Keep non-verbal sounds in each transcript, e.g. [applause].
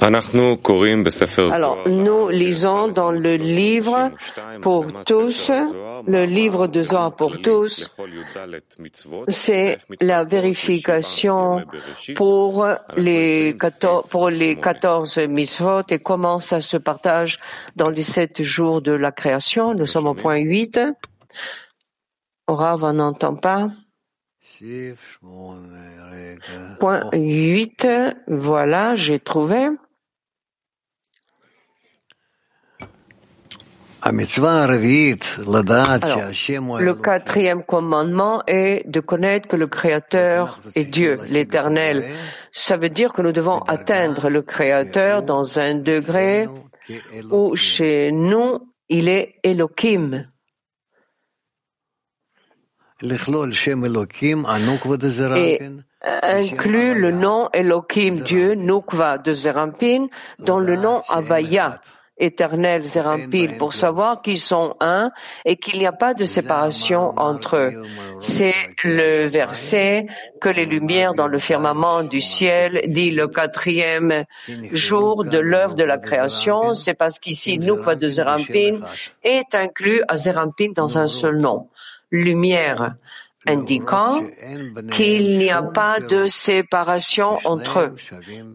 Alors, nous lisons dans le livre pour tous, le livre de Zohar pour tous, c'est la vérification pour les 14, pour les 14 mitzvot et comment ça se partage dans les sept jours de la création. Nous sommes au point 8. Rav, on n'entend pas. Point 8, voilà, j'ai trouvé. Alors, le quatrième commandement est de connaître que le Créateur est Dieu, l'Éternel. Ça veut dire que nous devons atteindre le Créateur dans un degré où chez nous, il est Elohim. Et inclut le nom Elohim, Dieu, Nukva de Zerampin, dans le nom Avaya éternel Zerampil pour savoir qu'ils sont un et qu'il n'y a pas de séparation entre eux. C'est le verset que les lumières dans le firmament du ciel dit le quatrième jour de l'œuvre de la création. C'est parce qu'ici, Nukva de Zerampin est inclus à Zerampin dans un seul nom. Lumière indiquant qu'il n'y a pas de séparation entre eux,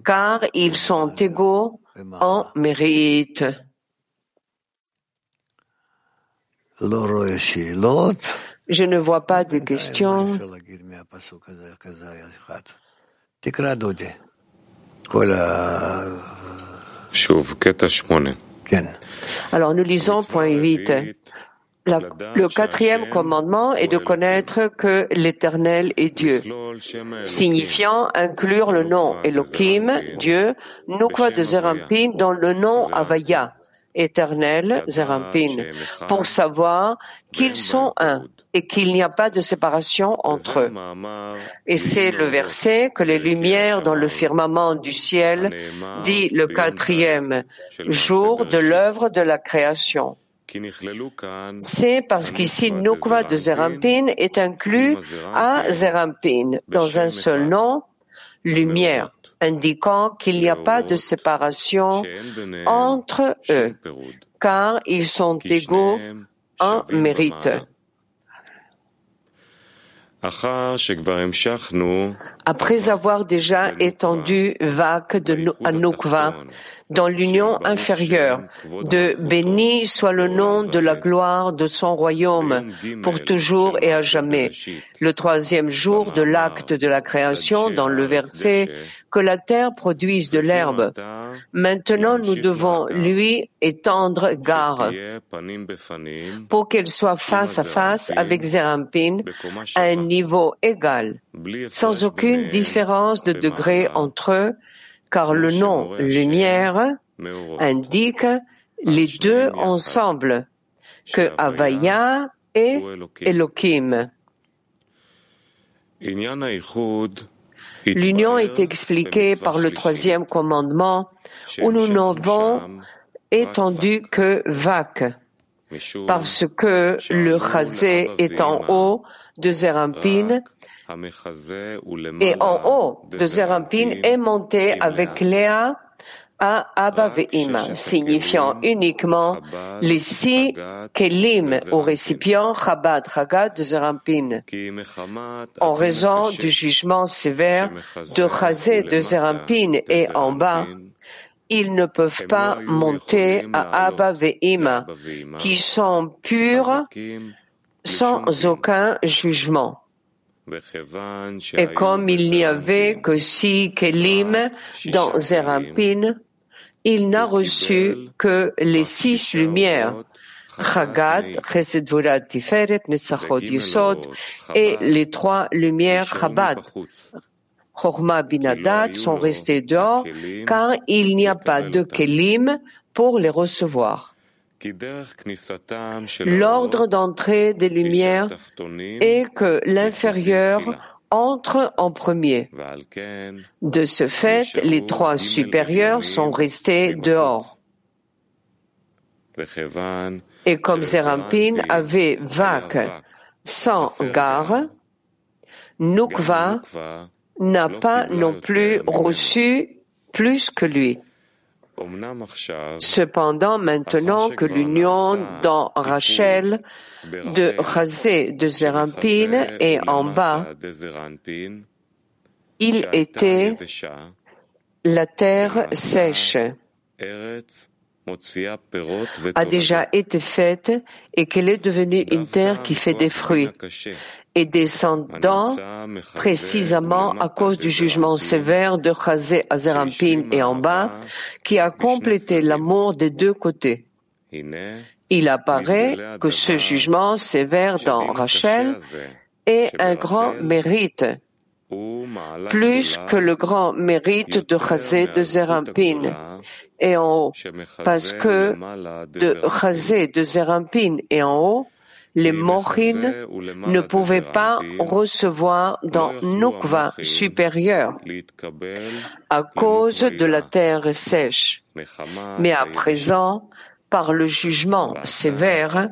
car ils sont égaux en mérite. Je ne vois pas de questions. Alors nous lisons point 8. Le quatrième commandement est de connaître que l'Éternel est Dieu, signifiant inclure le nom Elohim, Dieu, Nukwa de Zerampin dans le nom Avaya, éternel, Zerampin, pour savoir qu'ils sont un et qu'il n'y a pas de séparation entre eux. Et c'est le verset que les lumières dans le firmament du ciel dit le quatrième jour de l'œuvre de la création. C'est parce qu'ici Nukva de Zerampin est inclus à Zerampin dans un seul nom, lumière indiquant qu'il n'y a pas de séparation entre eux, car ils sont égaux en mérite. Après avoir déjà étendu Vak de Anukva dans l'union inférieure, de béni soit le nom de la gloire de son royaume pour toujours et à jamais. Le troisième jour de l'acte de la création dans le verset que la terre produise de l'herbe. Maintenant, nous devons lui étendre gare pour qu'elle soit face à face avec Zerampin à un niveau égal, sans aucune différence de degré entre eux, car le nom lumière indique les deux ensemble, que Avaya et Elohim? L'union est expliquée par le troisième commandement où nous n'avons étendu que Vak, parce que le chazé est en haut de Zerampin et en haut de Zerampin est monté avec Léa à Abba signifiant uniquement les six kelim au récipient Chabad Chagad de Zerampin. En raison du jugement sévère de Chazé de Zerampin et en bas, ils ne peuvent pas monter à Abba Ve'ima, qui sont purs sans aucun jugement. Et comme il n'y avait que six kelim dans Zerampin, il n'a reçu que les six lumières, Chagat, Chesed Tiferet, Netzachot Yesod, et les trois lumières Chabad. Chorma Binadat sont restés dehors car il n'y a pas de kelim pour les recevoir. L'ordre d'entrée des lumières est que l'inférieur entre en premier. De ce fait, les trois supérieurs sont restés dehors. Et comme Zerampin avait Vak sans gare, Nukva n'a pas non plus reçu plus que lui. Cependant, maintenant que l'union dans Rachel de Chazé de Zerampin est en bas, il était la terre sèche. A déjà été faite et qu'elle est devenue une terre qui fait des fruits et descendant précisément à cause du jugement sévère de Chazé Azerampin et en bas, qui a complété l'amour des deux côtés. Il apparaît que ce jugement sévère dans Rachel est un grand mérite, plus que le grand mérite de Chazé de Zerampin. Et en haut, parce que de Chazé de Zerampin. Et en haut, les Mohin ne pouvaient pas recevoir dans Nukva supérieur à cause de la terre sèche. Mais à présent, par le jugement sévère,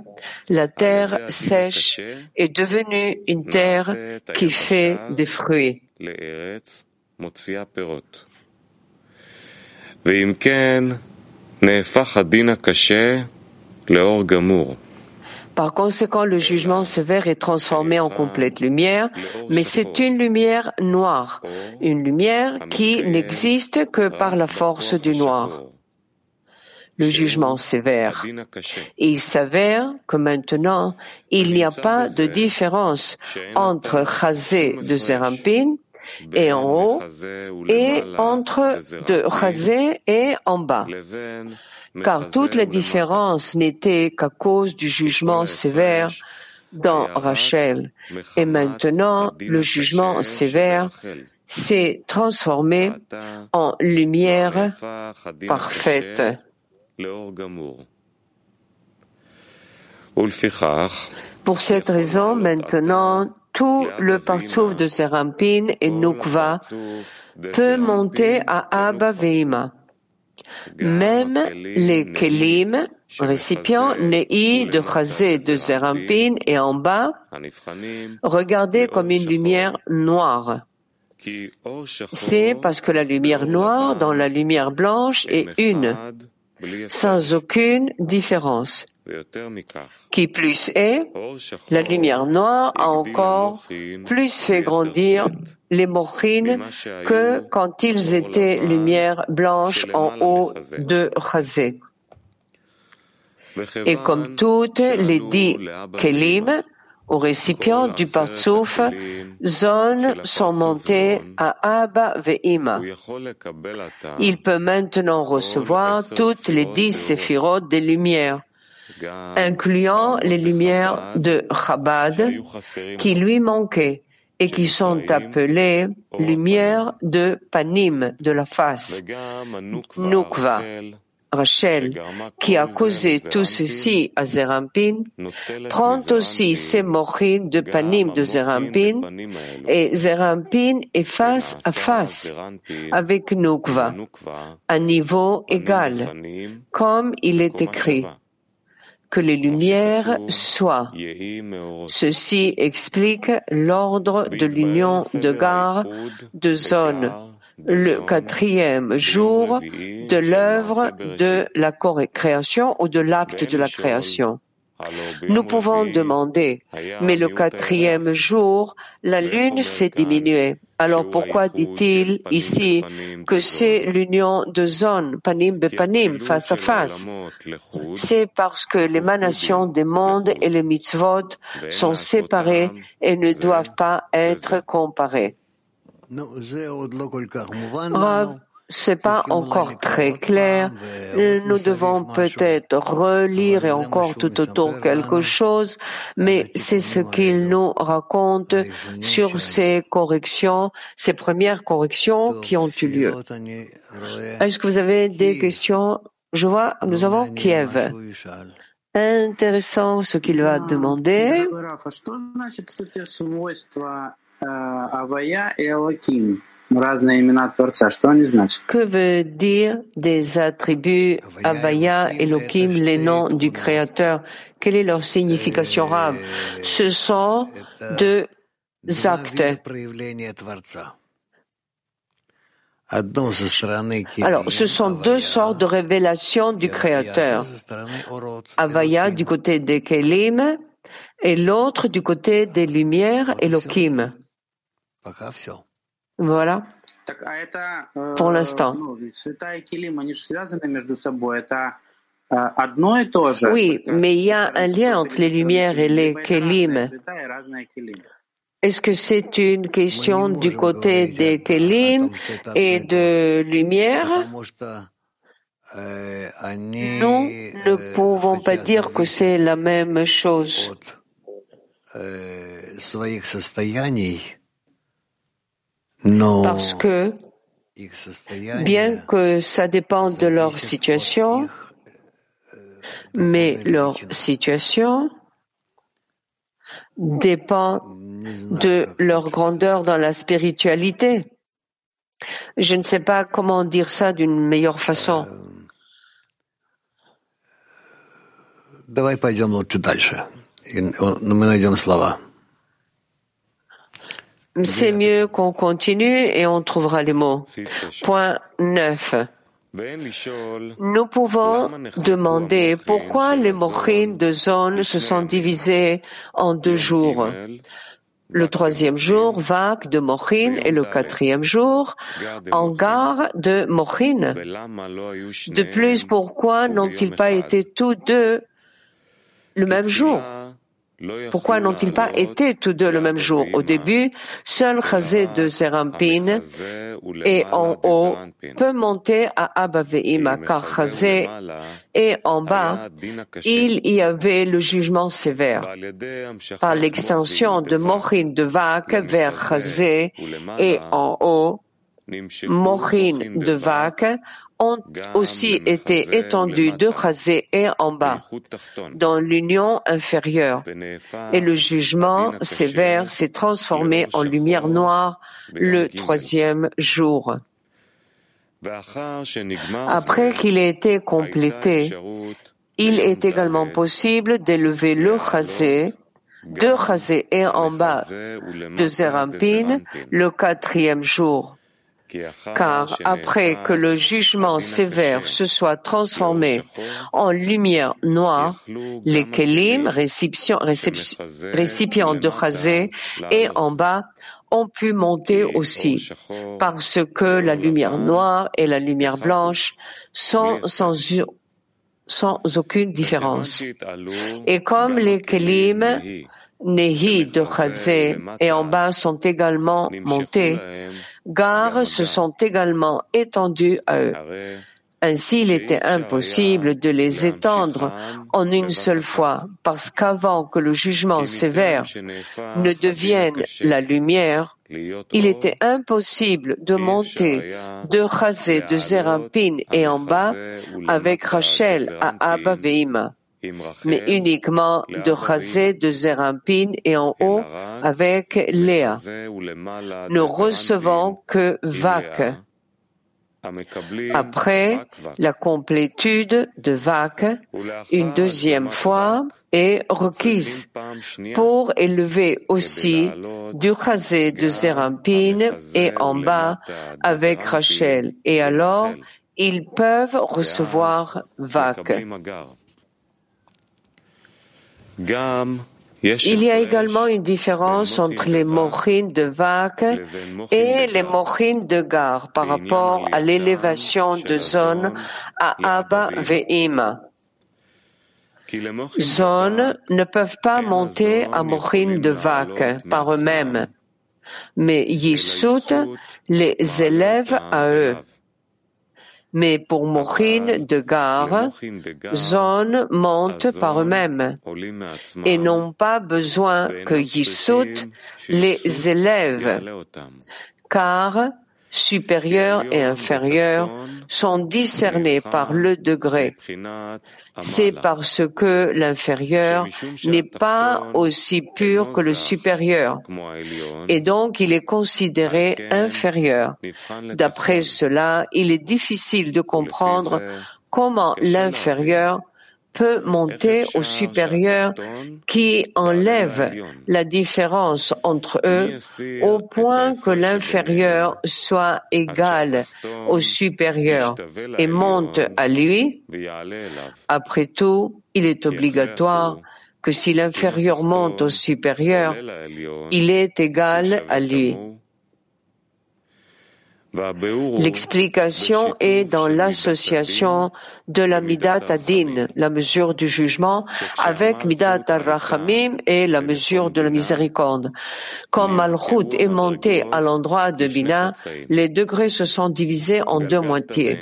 la terre sèche est devenue une terre qui fait des fruits. Par conséquent, le jugement sévère est transformé en complète lumière, mais c'est une lumière noire, une lumière qui n'existe que par la force du noir. Le jugement sévère. Il s'avère que maintenant, il n'y a pas de différence entre Chazé de Zerampin et en haut et entre de et en bas car toute la différence n'était qu'à cause du jugement sévère dans Rachel. Et maintenant, le jugement sévère s'est transformé en lumière parfaite. Pour cette raison, maintenant, tout le partouf de Serampin et Nukva peut monter à Abba Veima. Même les kelim, récipients nés de Chazé de Zerampin et en bas, regardés comme une lumière noire. C'est parce que la lumière noire dans la lumière blanche est une, sans aucune différence. Qui plus est, la lumière noire a encore plus fait grandir les mochines que quand ils étaient lumière blanche en haut de Chazé. Et comme toutes les dix kelim, aux récipients du Partsouf, zones sont montées à Abba Ve'ima. Il peut maintenant recevoir toutes les dix séphirotes des lumières incluant les lumières de Chabad qui lui manquaient et qui sont appelées lumières de Panim, de la face, Nukva. Rachel, qui a causé tout ceci à Zerampin, prend aussi ses mochines de Panim de Zerampin et Zerampin est face à face avec Nukva, à niveau égal, comme il est écrit que les lumières soient. Ceci explique l'ordre de l'union de gare de zone, le quatrième jour de l'œuvre de la création ou de l'acte de la création. Nous pouvons demander, mais le quatrième jour, la lune s'est diminuée. Alors pourquoi dit-il ici que c'est l'union de zones, panim panim, face à face? C'est parce que l'émanation des mondes et les mitzvot sont séparés et ne doivent pas être comparés c'est pas encore très clair. Nous devons peut-être relire et encore tout autour quelque chose, mais c'est ce qu'il nous raconte sur ces corrections, ces premières corrections qui ont eu lieu. Est-ce que vous avez des questions? Je vois, nous avons Kiev. Intéressant ce qu'il va demander. Que veut dire des attributs Avaya, Elohim, les noms du Créateur Quelle est leur signification arabe Ce sont deux actes. Alors, ce sont deux sortes de révélations du Créateur. Avaya du côté des Kelim et l'autre du côté des lumières Elohim. Voilà. Pour l'instant. Oui, mais il y a un lien entre les lumières et les Kelim. Est-ce que c'est une question du côté des Kelim et de lumière? Nous ne pouvons pas dire que c'est la même chose. Parce que, bien que ça dépend de leur situation, mais leur situation dépend de leur grandeur dans la spiritualité. Je ne sais pas comment dire ça d'une meilleure façon. C'est mieux qu'on continue et on trouvera les mots. Point 9. Nous pouvons demander pourquoi les mochines de zone se sont divisés en deux jours. Le troisième jour, vague de Mochin, et le quatrième jour, hangar de Mochin. De plus, pourquoi n'ont-ils pas été tous deux le même jour? Pourquoi n'ont-ils pas été tous deux le même jour? Au début, seul Chazé de Zerampin et en haut peut monter à Abba car Chazé et en bas, il y avait le jugement sévère. Par l'extension de Mochin de Vak vers Chazé et en haut, Mochin de Vak ont aussi été étendus de Chazé et en bas, dans l'union inférieure, et le jugement sévère s'est transformé en lumière noire le troisième jour. Après qu'il ait été complété, il est également possible d'élever le Chazé de Chazé et en bas de Zerampin le quatrième jour car après que le jugement sévère se soit transformé en lumière noire, les kelim, récipients de chazé, et en bas, ont pu monter aussi, parce que la lumière noire et la lumière blanche sont sans, sans aucune différence. Et comme les kelim Nehi de Chazé et en bas sont également montés, gares se sont également étendus à eux. Ainsi, il était impossible de les étendre en une seule fois, parce qu'avant que le jugement sévère ne devienne la lumière, il était impossible de monter de Chazé, de Zerampin et en bas avec Rachel à Abba mais uniquement de Chazé, de Zerampin et en haut avec Léa. Ne recevons que Vak. Après la complétude de Vak, une deuxième fois est requise pour élever aussi du Chazé de Zerampin et en bas avec Rachel. Et alors, ils peuvent recevoir Vak. Il y a également une différence entre les mochines de Vak et les mochines de Gar par rapport à l'élévation de zone à Abba Ve'ima. Zones ne peuvent pas monter à mochines de Vak par eux-mêmes, mais Yisut les élève à eux. Mais pour Mochin de Gare, zones montent par eux-mêmes et n'ont pas besoin que Yisut les élève, car supérieur et inférieur sont discernés par le degré. C'est parce que l'inférieur n'est pas aussi pur que le supérieur. et donc il est considéré inférieur. D'après cela, il est difficile de comprendre comment l'inférieur peut monter au supérieur qui enlève la différence entre eux au point que l'inférieur soit égal au supérieur et monte à lui. Après tout, il est obligatoire que si l'inférieur monte au supérieur, il est égal à lui. L'explication est dans l'association de la Midat Adin, la mesure du jugement, avec Midat Rachamim et la mesure de la miséricorde. Comme Malchut est monté à l'endroit de Bina, les degrés se sont divisés en deux moitiés.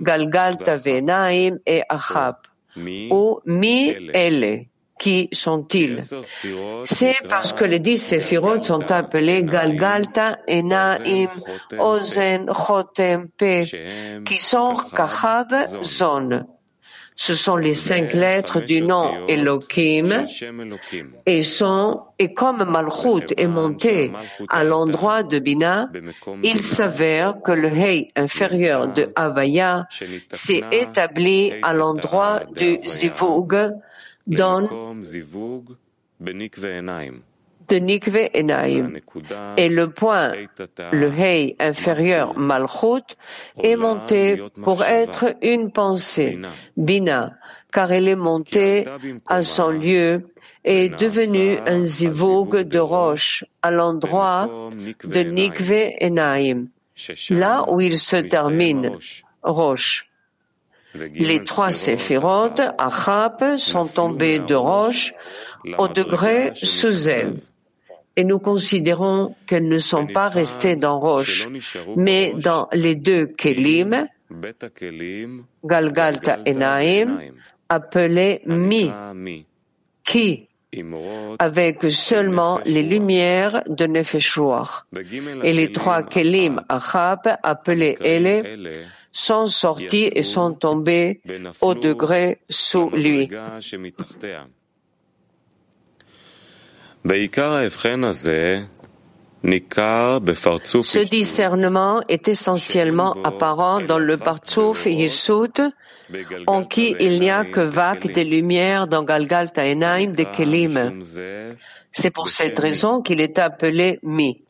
Galgalta Venaim et Achab. Ou Mi Ele qui sont-ils? C'est parce que les dix séphirotes sont appelés Galgalta, Enaim, Ozen, Chotem, Pe, qui sont Kachab, Zon. Ce sont les cinq lettres du nom Elohim et sont, et comme Malchut est monté à l'endroit de Bina, il s'avère que le Hei inférieur de Havaya s'est établi à l'endroit du Zivug donne de Nikve Enaim. Et le point, le Hei inférieur Malchut, est monté pour être une pensée, Bina, car elle est montée à son lieu et est devenue un zivug de roche à l'endroit de Nikve Enaim, là où il se termine, roche. Les trois séphirotes, Achab, sont tombés de roche au degré sous elles. Et nous considérons qu'elles ne sont pas restées dans roche, mais dans les deux Kelim, Galgalta et Naim, appelés Mi, qui, avec seulement les lumières de Nefeshruach. Et les trois Kelim Achab, appelés Ele, sont sortis et sont tombés au degré sous lui. Ce discernement est essentiellement apparent dans le Partsouf Yisut, en qui il n'y a que vagues des lumières dans Galgal Taenaim de Kelim. C'est pour cette raison qu'il est appelé Mi.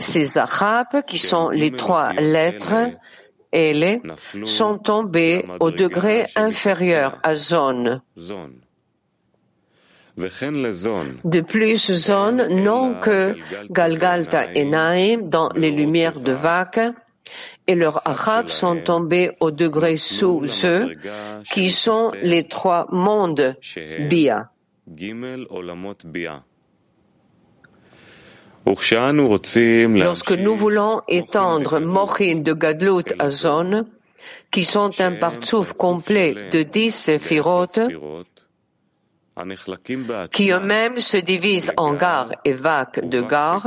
Ces Achab, qui sont les trois lettres, les sont tombés au degré inférieur à zone. De plus, zone non que Galgalta et Naim dans les lumières de Vak, et leurs arabes sont tombés au degré sous eux, qui sont les trois mondes Bia. Lorsque nous voulons étendre Mochin de Gadlut à Zone, qui sont un partsouf complet de dix séphirotes, qui eux-mêmes se divisent en Gar et Vak de Gar,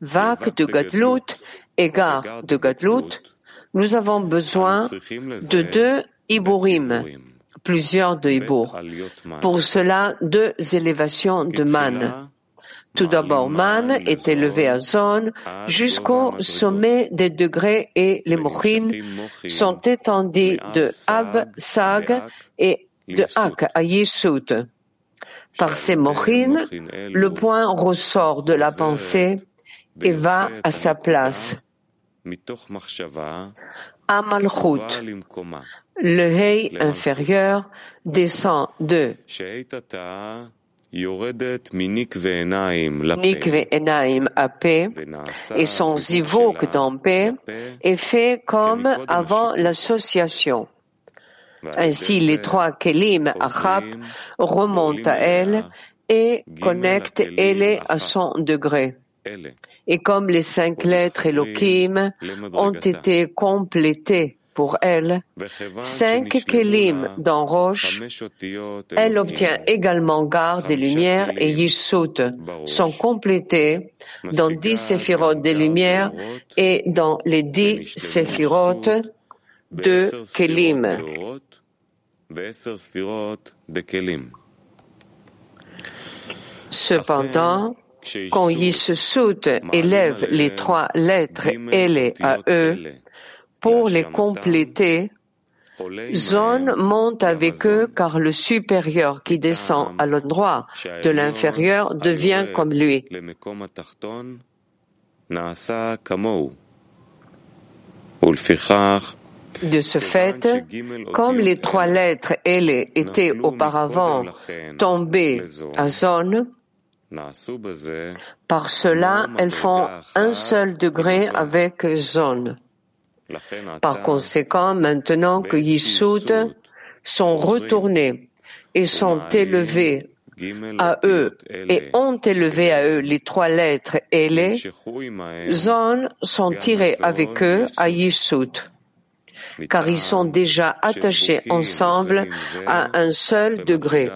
Vak de Gadlut et Gar de Gadlut, nous avons besoin de deux Iburim, plusieurs de Ibur. Pour cela, deux élévations de Man. Tout d'abord, Man est élevé à zone jusqu'au sommet des degrés et les mochin sont étendus de Ab, Sag et de Ak à Yisut. Par ces mochin, le point ressort de la pensée et va à sa place. À Malchut, le Hei inférieur descend de Nikve Enaim à paix. Et son zivuk dans paix est fait comme avant l'association. Ainsi, les trois Kelim Achab remontent à elle et connectent elle à son degré. Et comme les cinq lettres Elohim ont été complétées pour elle cinq kelim dans roche. Elle obtient également garde des lumières et yishut sont complétés dans dix séphirotes des lumières et dans les dix séphirotes de kelim. Cependant, quand Yishut élève les trois lettres elle à eux, pour les compléter, Zone monte avec eux car le supérieur qui descend à l'endroit de l'inférieur devient comme lui. De ce fait, comme les trois lettres L étaient auparavant tombées à zone, par cela, elles font un seul degré avec zone. Par conséquent, maintenant que Yisud sont retournés et sont élevés à eux et ont élevé à eux les trois lettres et les sont tirés avec eux à Yisud car ils sont déjà attachés ensemble à un seul degré.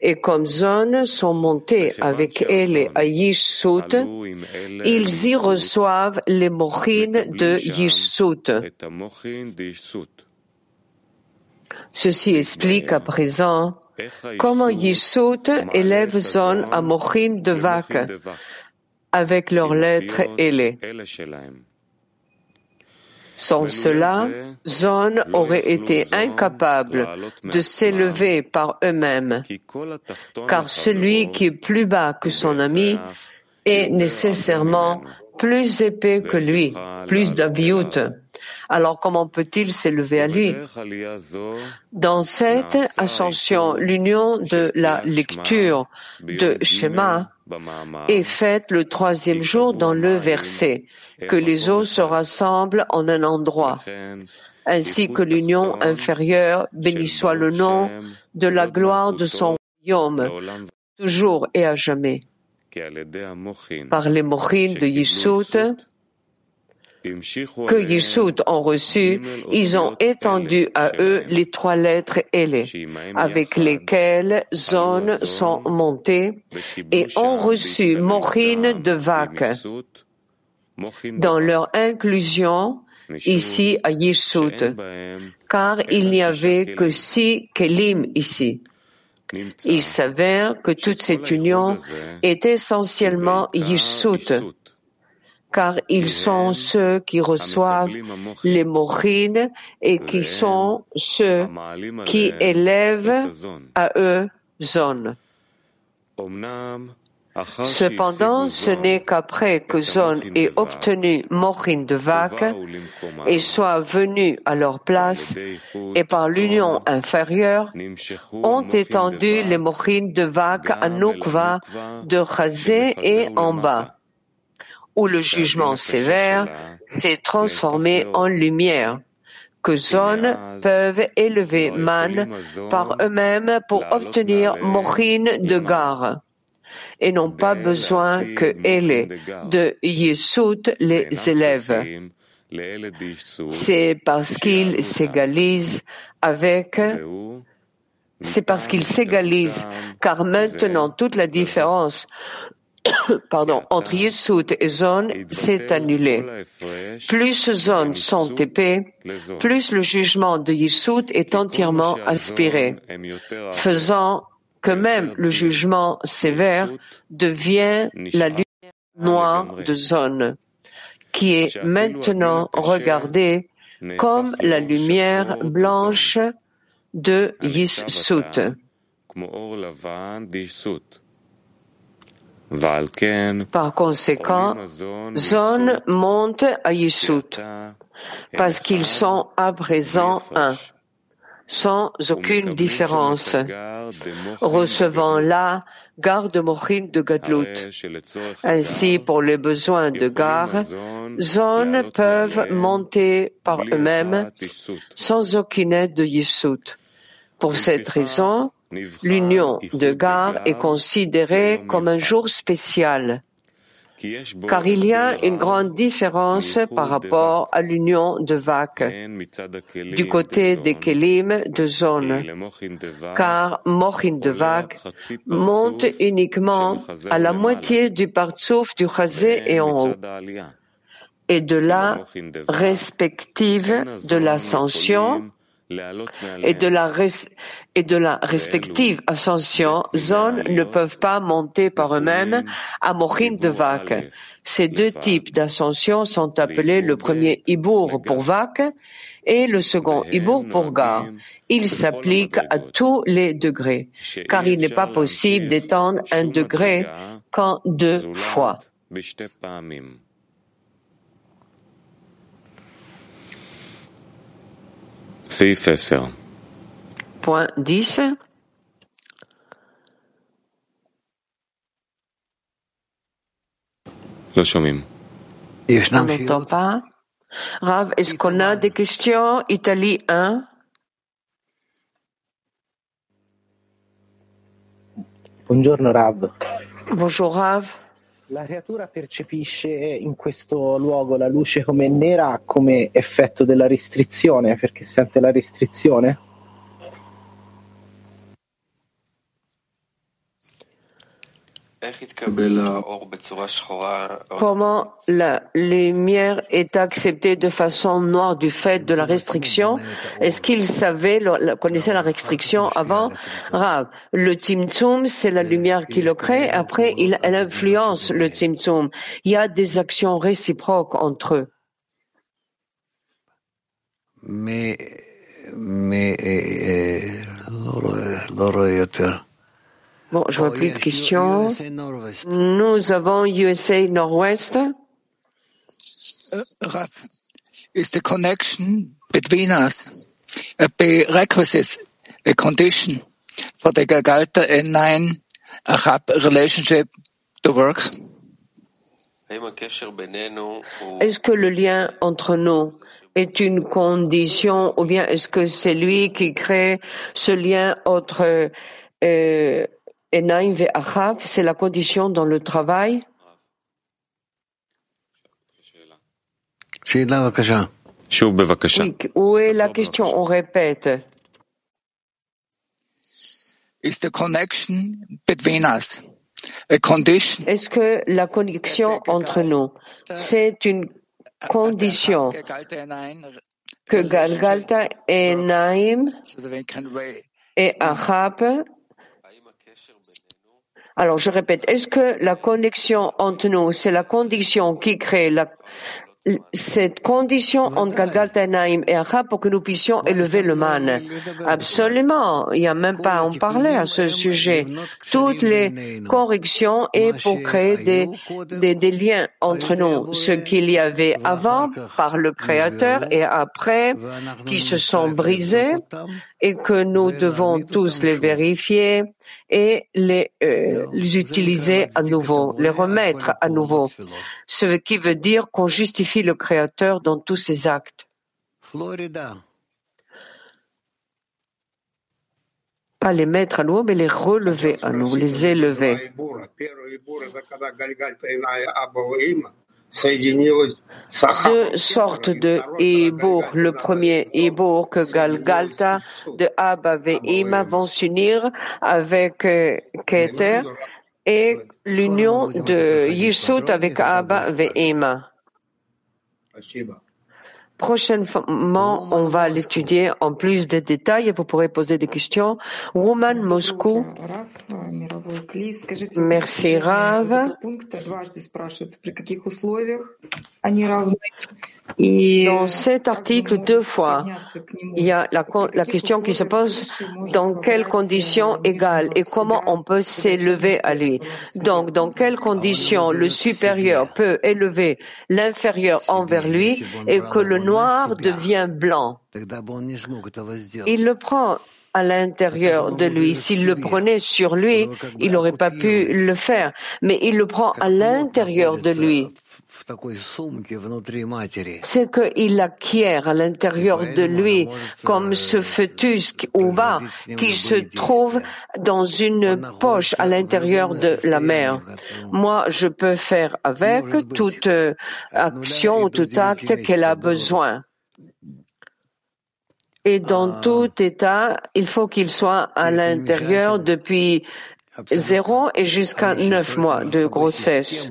Et comme zones sont montés avec elle à Yisud, ils y reçoivent les mochines de Yisud. Ceci explique à présent comment Yisud élève zone à mochines de Vak avec leurs lettres Ele. Sans cela, Zon aurait été incapable de s'élever par eux-mêmes, car celui qui est plus bas que son ami est nécessairement plus épais que lui, plus d'aviout. Alors comment peut-il s'élever à lui? Dans cette ascension, l'union de la lecture de schéma est faite le troisième jour dans le verset, que les eaux se rassemblent en un endroit, ainsi que l'union inférieure, béni soit le nom de la gloire de son royaume, toujours et à jamais. Par les mochines de Yissout, que Yissout ont reçu, ils ont étendu à eux les trois lettres Ele, avec lesquelles zones sont montées et ont reçu Mochine de Vak. Dans leur inclusion, ici à Yissout, car il n'y avait que six Kelim ici. Il s'avère que toute cette union est essentiellement Yissout, car ils sont ceux qui reçoivent les mochines et qui sont ceux qui élèvent à eux zone. Cependant, ce n'est qu'après que Zon ait obtenu Mochin de Vak et soit venu à leur place et par l'union inférieure ont étendu les Mochin de Vak à Nukva de Chazé et en bas, où le jugement sévère s'est transformé en lumière que Zon peuvent élever Man par eux-mêmes pour obtenir Mochin de Gar et n'ont pas besoin que elle de Yesud les élève. C'est parce qu'ils s'égalisent avec c'est parce qu'ils s'égalisent, car maintenant toute la différence [coughs] pardon, entre Yesud et Zone s'est annulée. Plus zones sont épais, plus le jugement de Yesud est entièrement aspiré, faisant que même le jugement sévère devient la lumière noire de zone, qui est maintenant regardée comme la lumière blanche de Yissout. Par conséquent, zone monte à Yissout, parce qu'ils sont à présent un sans aucune différence, recevant la garde mochine de Gadlut. Ainsi, pour les besoins de gare, zones peuvent monter par eux-mêmes sans aucune aide de Yissout. Pour cette raison, l'union de gare est considérée comme un jour spécial car il y a une grande différence par rapport à l'union de Vak du côté des Kelim de zone, car Mochin de Vak monte uniquement à la moitié du partsouf du Chazé et en haut, et de la respective de l'ascension et de la, et de la respective ascension, zones ne peuvent pas monter par eux-mêmes à Mochin de Vak. Ces deux types d'ascension sont appelés le premier Ibour pour Vak et le second Ibour pour Gar. Ils s'appliquent à tous les degrés, car il n'est pas possible d'étendre un degré qu'en deux fois. Point 10. On n'entend pas. Rav, est-ce qu'on a des questions? Italie 1. Bonjour Rav. Bonjour Rav. La creatura percepisce in questo luogo la luce come nera come effetto della restrizione, perché sente la restrizione? Comment la lumière est acceptée de façon noire du fait de la restriction? Est-ce qu'il savait, connaissait la restriction avant? Rav, le Tzimtzum, c'est la lumière qui le crée. Après, il, elle influence le Tzimtzum. Il y a des actions réciproques entre eux. Mais, mais, eh, eh, Bon, je vois plus de questions. Nous avons USA Nord-Ouest. Uh, is the connection between us a prerequisite, a condition for the Gagalta N9 Achab relationship to work? Est-ce que le lien entre nous est une condition ou bien est-ce que c'est lui qui crée ce lien entre euh, Enaim ve'achav, c'est la condition dans le travail. Oui, où est la question? On répète. Is the connection between us a condition? Est-ce que la connexion entre nous, c'est une condition que Galgalta Enaim et Achab alors, je répète, est-ce que la connexion entre nous, c'est la condition qui crée la, cette condition entre Galgaltanaim et Acha pour que nous puissions élever le man? Absolument. Il n'y a même pas à en parler à ce sujet. Toutes les corrections et pour créer des, des, des liens entre nous. Ce qu'il y avait avant par le Créateur et après qui se sont brisés et que nous devons tous les vérifier et les, euh, les utiliser à nouveau, les remettre à nouveau. Ce qui veut dire qu'on justifie le Créateur dans tous ses actes. Pas les mettre à nouveau, mais les relever à nous, les élever deux sortes de Ebour. Le premier Ebour que Galgalta de Abba Ve'ima vont s'unir avec euh, Keter et l'union de Yisut avec Abba Ve'ima. Prochainement, on va l'étudier en plus de détails et vous pourrez poser des questions. Woman Moscou. Merci Rav. Dans cet article, deux fois, il y a la, la, question qui se pose dans quelles conditions égales et comment on peut s'élever à lui. Donc, dans quelles conditions le supérieur peut élever l'inférieur envers lui et que le noir devient blanc? Il le prend à l'intérieur de lui. S'il le prenait sur lui, il n'aurait pas pu le faire. Mais il le prend à l'intérieur de lui. C'est qu'il acquiert à l'intérieur de lui comme ce fœtus ou bas qui se trouve dans une poche à l'intérieur de la mère. Moi, je peux faire avec toute action ou tout acte qu'elle a besoin. Et dans tout état, il faut qu'il soit à l'intérieur depuis zéro et jusqu'à neuf mois de grossesse.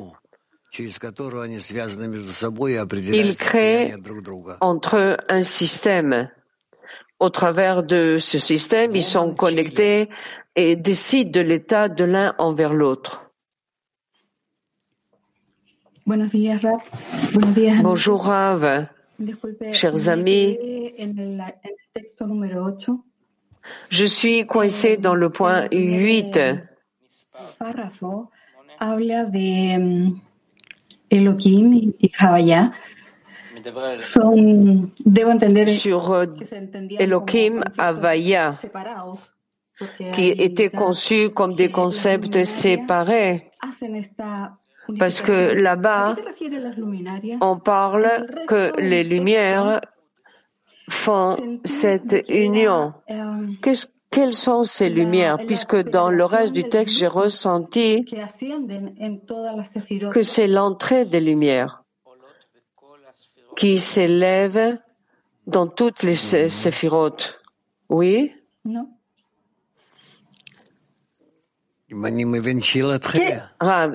Il crée entre eux un système Au travers de ce système, ils sont connectés et décident de l'état de l'un envers l'autre. Bonjour Rav. Chers amis, je suis coincé dans le point 8. Sur euh, Elohim, Havaya, qui étaient conçus comme des concepts séparés. Parce que là-bas, on parle que les lumières font cette union. Quelles sont ces lumières? Puisque dans le reste du texte, j'ai ressenti que c'est l'entrée des lumières qui s'élève dans toutes les séphirotes. Oui? Non.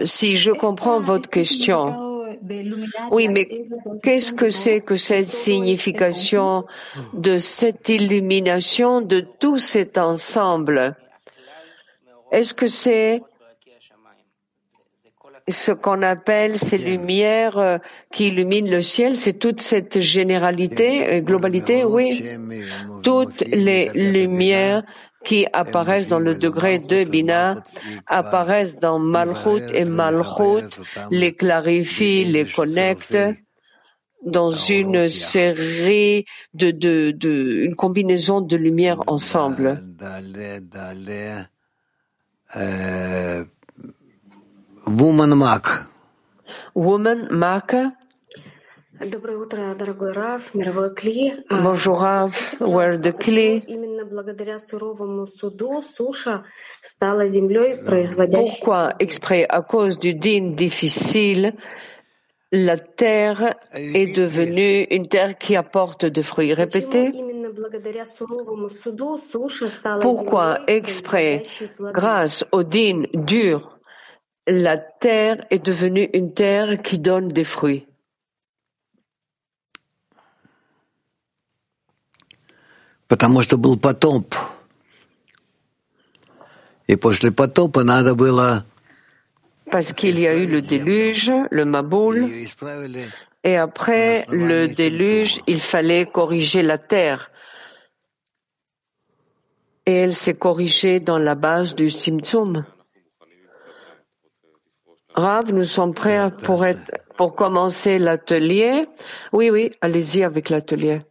si je comprends votre question, oui, mais qu'est-ce que c'est que cette signification de cette illumination de tout cet ensemble? Est-ce que c'est ce qu'on appelle ces lumières euh, qui illuminent le ciel, c'est toute cette généralité, euh, globalité, oui. Toutes les lumières qui apparaissent dans le degré de Bina apparaissent dans Malchut et Malchut, les clarifient, les connectent dans une série de, de, de une combinaison de lumières ensemble. Woman Mark. Woman Mark. Bonjour Rav, the Kli. Pourquoi exprès? À cause du din difficile, la terre est devenue une terre qui apporte des fruits. Répétez. Pourquoi exprès, grâce au din dur, la terre est devenue une terre qui donne des fruits. Потому что был потоп. И после потопа надо было parce qu'il y a eu le déluge, le Maboul, et après le déluge, il fallait corriger la terre. Et elle s'est corrigée dans la base du Simtsum. Rav, nous sommes prêts pour, être, pour commencer l'atelier. Oui, oui, allez-y avec l'atelier.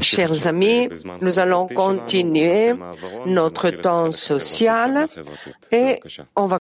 Chers amis, nous allons continuer notre temps social et on va